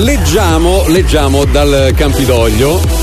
leggiamo, leggiamo dal Campidoglio.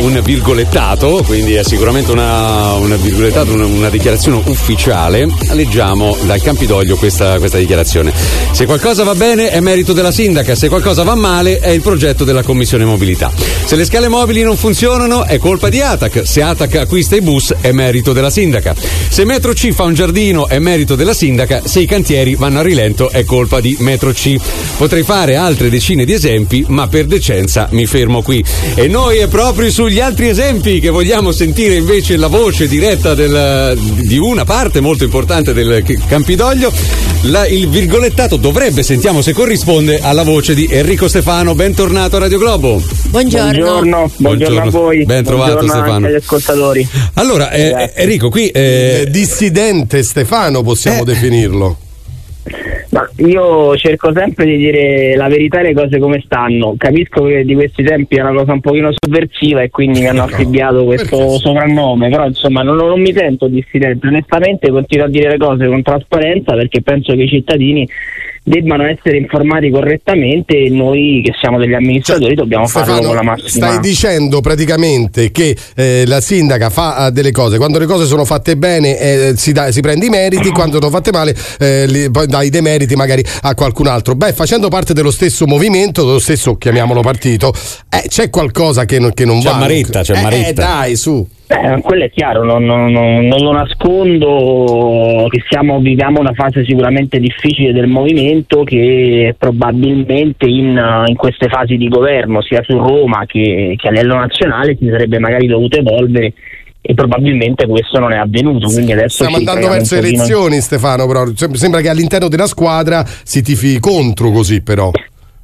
Un virgolettato, quindi è sicuramente una, una una, una, dichiarazione ufficiale. Leggiamo dal Campidoglio questa, questa, dichiarazione. Se qualcosa va bene è merito della sindaca, se qualcosa va male è il progetto della Commissione Mobilità. Se le scale mobili non funzionano è colpa di Atac, se Atac acquista i bus è merito della sindaca. Se Metro C fa un giardino è merito della sindaca, se i cantieri vanno a rilento è colpa di Metro C. Potrei fare altre decine di esempi, ma per decenza mi fermo qui. E noi è proprio sugli altri esempi che vogliamo sentire invece la voce diretta del, di una parte molto importante del Campidoglio. La, il virgolettato dovrebbe, sentiamo se corrisponde, alla voce di Enrico Stefano. Bentornato a Radio Globo. Buongiorno. Buongiorno, buongiorno a voi. Ben trovato buongiorno Stefano. agli ascoltatori. Allora, eh, Enrico, qui... Eh... dissidente Stefano possiamo eh. definirlo. Ma io cerco sempre di dire la verità e le cose come stanno. Capisco che di questi tempi è una cosa un pochino sovversiva e quindi mi hanno affibbiato questo soprannome, però insomma non, non, mi sento dissidente. Onestamente continuo a dire le cose con trasparenza perché penso che i cittadini debbano essere informati correttamente e noi che siamo degli amministratori cioè, dobbiamo Stefano, farlo con la massima. Stai dicendo praticamente che eh, la sindaca fa eh, delle cose, quando le cose sono fatte bene eh, si, da, si, prende i meriti, quando sono fatte male eh, li, poi dai dei meriti magari a qualcun altro. Beh, facendo parte dello stesso movimento, dello stesso chiamiamolo partito, eh, c'è qualcosa che, non, che non c'è va. Maretta, c'è eh, Maretta. Eh, dai, su. Beh, quello è chiaro, non, non, non, non lo nascondo che siamo, viviamo una fase sicuramente difficile del movimento che probabilmente in, in queste fasi di governo, sia su Roma che, che a livello nazionale, si sarebbe magari dovuto evolvere e probabilmente questo non è avvenuto. Quindi adesso Stiamo andando verso elezioni, Stefano, però sembra che all'interno della squadra si tifi contro così però.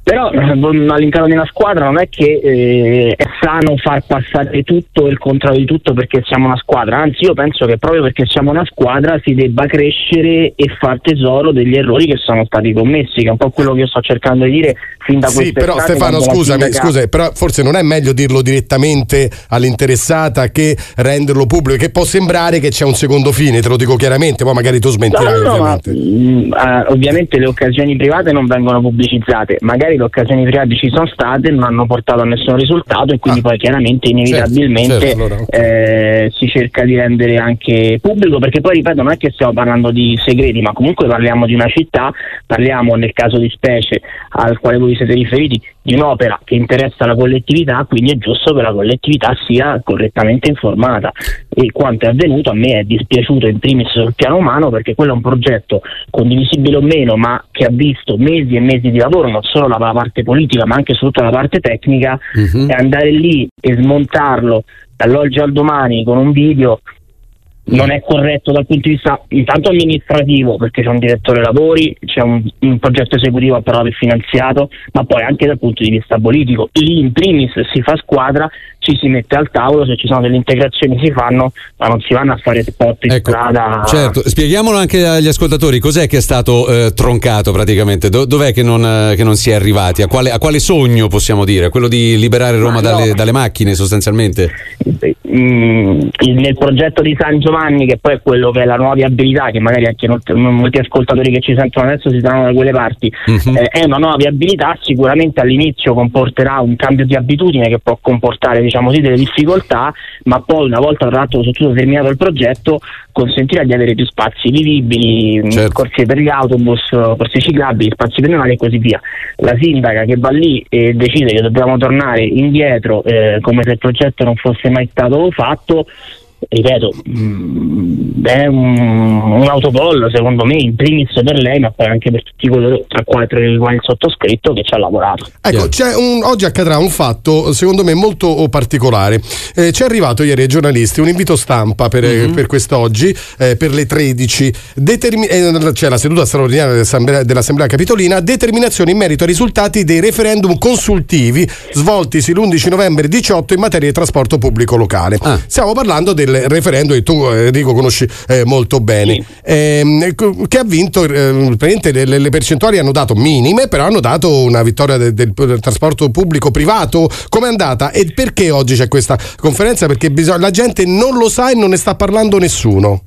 Però eh, all'interno di una squadra non è che eh, è sano far passare tutto e il contrario di tutto perché siamo una squadra, anzi io penso che proprio perché siamo una squadra si debba crescere e far tesoro degli errori che sono stati commessi, che è un po' quello che io sto cercando di dire fin da sì, però Stefano scusami, scusa, però forse non è meglio dirlo direttamente all'interessata che renderlo pubblico, che può sembrare che c'è un secondo fine, te lo dico chiaramente, poi magari tu smentirai no, no, ovviamente. Ma, mh, uh, ovviamente le occasioni private non vengono pubblicizzate, magari magari le occasioni private ci sono state, non hanno portato a nessun risultato e quindi ah. poi chiaramente inevitabilmente certo, certo, allora, okay. eh, si cerca di rendere anche pubblico perché poi ripeto non è che stiamo parlando di segreti ma comunque parliamo di una città, parliamo nel caso di specie al quale voi siete riferiti di un'opera che interessa la collettività quindi è giusto che la collettività sia correttamente informata e quanto è avvenuto a me è dispiaciuto in primis sul piano umano perché quello è un progetto condivisibile o meno ma che ha visto mesi e mesi di lavoro non solo la parte politica ma anche tutta la parte tecnica uh-huh. e andare lì e smontarlo dall'oggi al domani con un video non è corretto dal punto di vista intanto amministrativo perché c'è un direttore lavori, c'è un, un progetto esecutivo approvato e finanziato, ma poi anche dal punto di vista politico. Lì in primis si fa squadra, ci si mette al tavolo, se ci sono delle integrazioni si fanno, ma non si vanno a fare spot in ecco, strada. Certo, spieghiamolo anche agli ascoltatori, cos'è che è stato eh, troncato praticamente? Do- dov'è che non, eh, che non, si è arrivati? A quale, a quale, sogno possiamo dire? Quello di liberare Roma dalle, dalle, macchine sostanzialmente? Mm, nel progetto di San Giovanni, che poi è quello che è la nuova viabilità, che magari anche molti ascoltatori che ci sentono adesso si trovano da quelle parti, uh-huh. eh, è una nuova viabilità, sicuramente all'inizio comporterà un cambio di abitudine che può comportare diciamo, diciamo così, delle difficoltà, ma poi una volta tra l'altro soprattutto terminato il progetto consentirà di avere più spazi vivibili, certo. corsie per gli autobus, corsie ciclabili, spazi pedonali e così via. La sindaca che va lì e decide che dobbiamo tornare indietro eh, come se il progetto non fosse mai stato fatto, ripeto, mh, mm, è un, un autogol secondo me in primis per lei ma poi anche per tutti coloro tra quali il sottoscritto che ci ha lavorato. Ecco un, oggi accadrà un fatto secondo me molto particolare. Eh, ci è arrivato ieri ai giornalisti un invito stampa per, mm-hmm. per quest'oggi eh, per le 13 Determin- eh, c'è la seduta straordinaria dell'assemblea, dell'assemblea, capitolina determinazione in merito ai risultati dei referendum consultivi svoltisi l'11 novembre 18 in materia di trasporto pubblico locale. Ah. stiamo parlando del referendum che tu Enrico conosci eh, molto bene, sì. ehm, che ha vinto, eh, le, le, percentuali hanno dato minime, però hanno dato una vittoria del, del, del trasporto pubblico privato. Com'è andata e perché oggi c'è questa conferenza? Perché bisogna, la gente non lo sa e non ne sta parlando nessuno.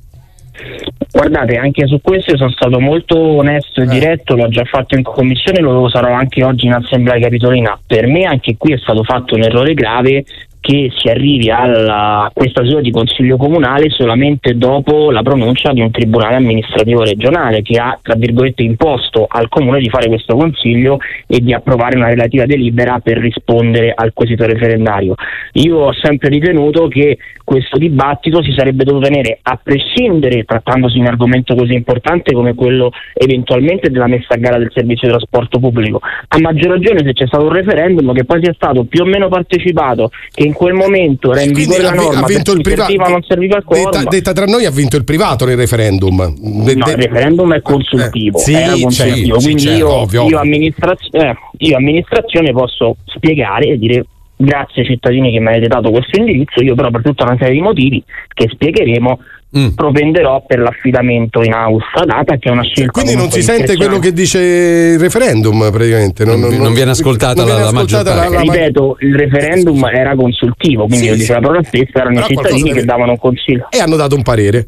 Guardate, anche su questo sono stato molto onesto e eh. diretto, l'ho già fatto in commissione, lo sarò anche oggi in Assemblea Capitolina. Per me anche qui è stato fatto un errore grave che si arrivi alla, a questa situazione di consiglio comunale solamente dopo la pronuncia di un tribunale amministrativo regionale che ha tra virgolette imposto al comune di fare questo consiglio e di approvare una relativa delibera per rispondere al quesito referendario. Io ho sempre ritenuto che questo dibattito si sarebbe dovuto tenere a prescindere, trattandosi di un argomento così importante come quello eventualmente della messa a gara del servizio di trasporto pubblico, a maggior ragione se c'è stato un referendum che poi sia stato più o meno partecipato, che in quel momento era in vigore la norma, ha vinto il privato, serviva, non serviva il quorum. Detta, detta, tra noi ha vinto il privato nel referendum. De, no, il referendum è consultivo, eh, sì, consultivo. quindi sì, io, ovvio, io, amministraz- eh, io amministrazione posso spiegare e dire grazie ai cittadini che mi avete dato questo indirizzo, io però per tutta una serie di motivi che spiegheremo mm. propenderò per l'affidamento in house data che è una scelta. Quindi non si sente quello che dice il referendum praticamente. Non, non, non viene ascoltata, non la, viene ascoltata la, la, Ripeto, il referendum era consultivo, quindi sì, lo dice la parola stessa, erano i cittadini che davano un consiglio. E hanno dato un parere.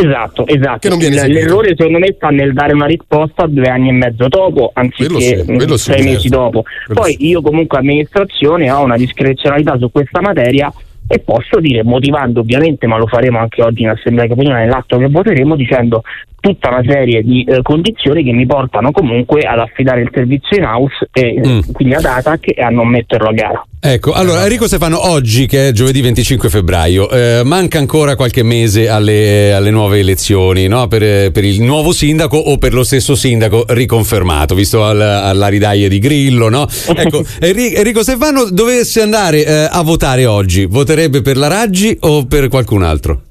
Esatto, esatto. L'errore secondo me sta nel dare una risposta due anni e mezzo dopo, anziché sì, sei mesi dopo. Quello Poi io comunque amministrazione ho una discrezionalità su questa materia e posso dire, motivando ovviamente, ma lo faremo anche oggi in Assemblea Capitolina nell'atto che voteremo, dicendo tutta una serie di eh, condizioni che mi portano comunque ad affidare il servizio in house e mm. quindi ad ATAC e a non metterlo a gara. Ecco, allora Enrico Stefano, oggi che è giovedì 25 febbraio, eh, manca ancora qualche mese alle, alle nuove elezioni no? per, per, il nuovo sindaco o per lo stesso sindaco riconfermato, visto al, alla ridaia di Grillo. No? Ecco, Enrico Stefano dovesse andare eh, a votare oggi, voterebbe per la Raggi o per qualcun altro?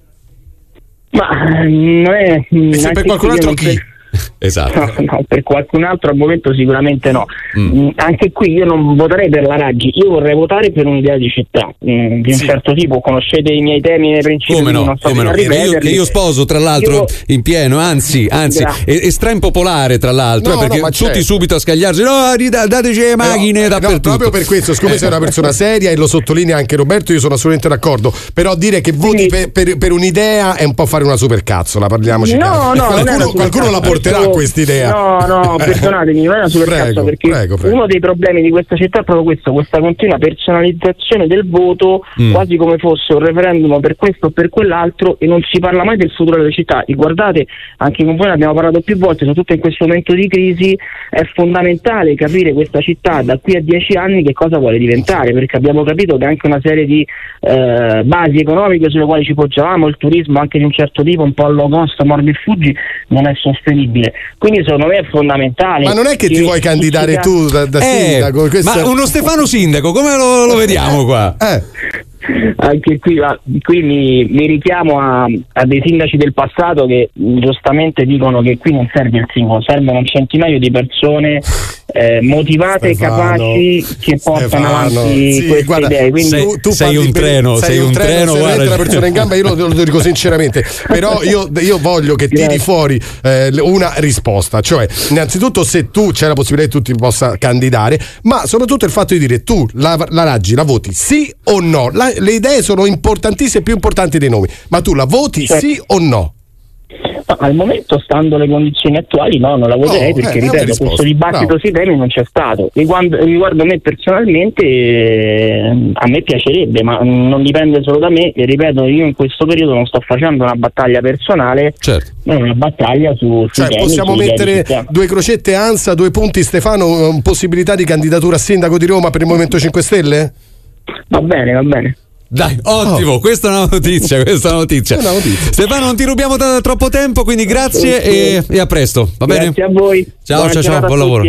Ma eh, non è. E per qualcun altro chi? Per esatto. No, no, per qualcun altro al momento sicuramente no. Mm. mm. Anche qui io non voterei per la Raggi, io vorrei votare per un'idea di città mm, di un sì. certo tipo. Conoscete i miei temi e i miei principi? Come no? So come no. Che, io, che, io, sposo, tra l'altro, io... in pieno, anzi, anzi, è, è stra impopolare, tra l'altro, no, perché tutti certo. subito a scagliarsi, no, dateci le macchine no, dappertutto. proprio per questo, siccome sei una persona seria e lo sottolinea anche Roberto, io sono assolutamente d'accordo. Però dire che voti sì. per, per, per, un'idea è un po' fare una supercazzola, parliamoci. No, no, qualcuno, qualcuno la porterà a quest'idea. No, no, perdonatemi, non è una supercazzo perché prego, prego. uno dei problemi di questa città è proprio questo, questa continua personalizzazione del voto, mm. quasi come fosse un referendum per questo o per quell'altro e non si parla mai del futuro della città. E guardate, anche con voi ne abbiamo parlato più volte, soprattutto in questo momento di crisi, è fondamentale capire questa città da qui a dieci anni che cosa vuole diventare, perché abbiamo capito che anche una serie di eh, basi economiche sulle quali ci poggiavamo, il turismo anche di un certo tipo, un po' low cost, morbi e fuggi, non è sostenibile. Quindi secondo me è fondamentale. Ma non è che, che ti vuoi candidare tu da, da eh, sindaco? Ma uno Stefano sindaco, come lo, lo vediamo qua? Eh anche qui, qui mi, mi, richiamo a, a, dei sindaci del passato che giustamente dicono che qui non serve il singolo, servono un centinaio di persone eh, motivate e capaci che portano Stefano, avanti sì, queste guarda, idee. Quindi sei, tu, tu sei un treno, sei, sei un treno, una persona in gamba, io lo, lo, dico sinceramente, però io, io voglio che tiri fuori eh, una risposta, cioè innanzitutto se tu c'è la possibilità che tu ti possa candidare, ma soprattutto il fatto di dire tu la, la Raggi la voti sì o no, la, le idee sono importantissime, più importanti dei nomi, ma tu la voti certo. sì o no? No, al momento, stando le condizioni attuali, no, non la voterei no, perché, eh, ripeto, questo dibattito Bravo. sui temi non c'è stato. Riguardo, riguardo me personalmente, eh, a me piacerebbe, ma non dipende solo da me. E ripeto, io in questo periodo non sto facendo una battaglia personale, certo. ma una battaglia su, cioè, temi. Possiamo mettere due crocette ANSA, due punti Stefano, possibilità di candidatura a sindaco di Roma per il Movimento 5 Stelle? Va bene, va bene. Dai, ottimo, oh. questa è una notizia, questa è una notizia. Una notizia. Stefano, non ti rubiamo da troppo tempo, quindi grazie e, e, a presto, va grazie bene? Grazie a voi. Ciao, Buona ciao, ciao, buon lavoro.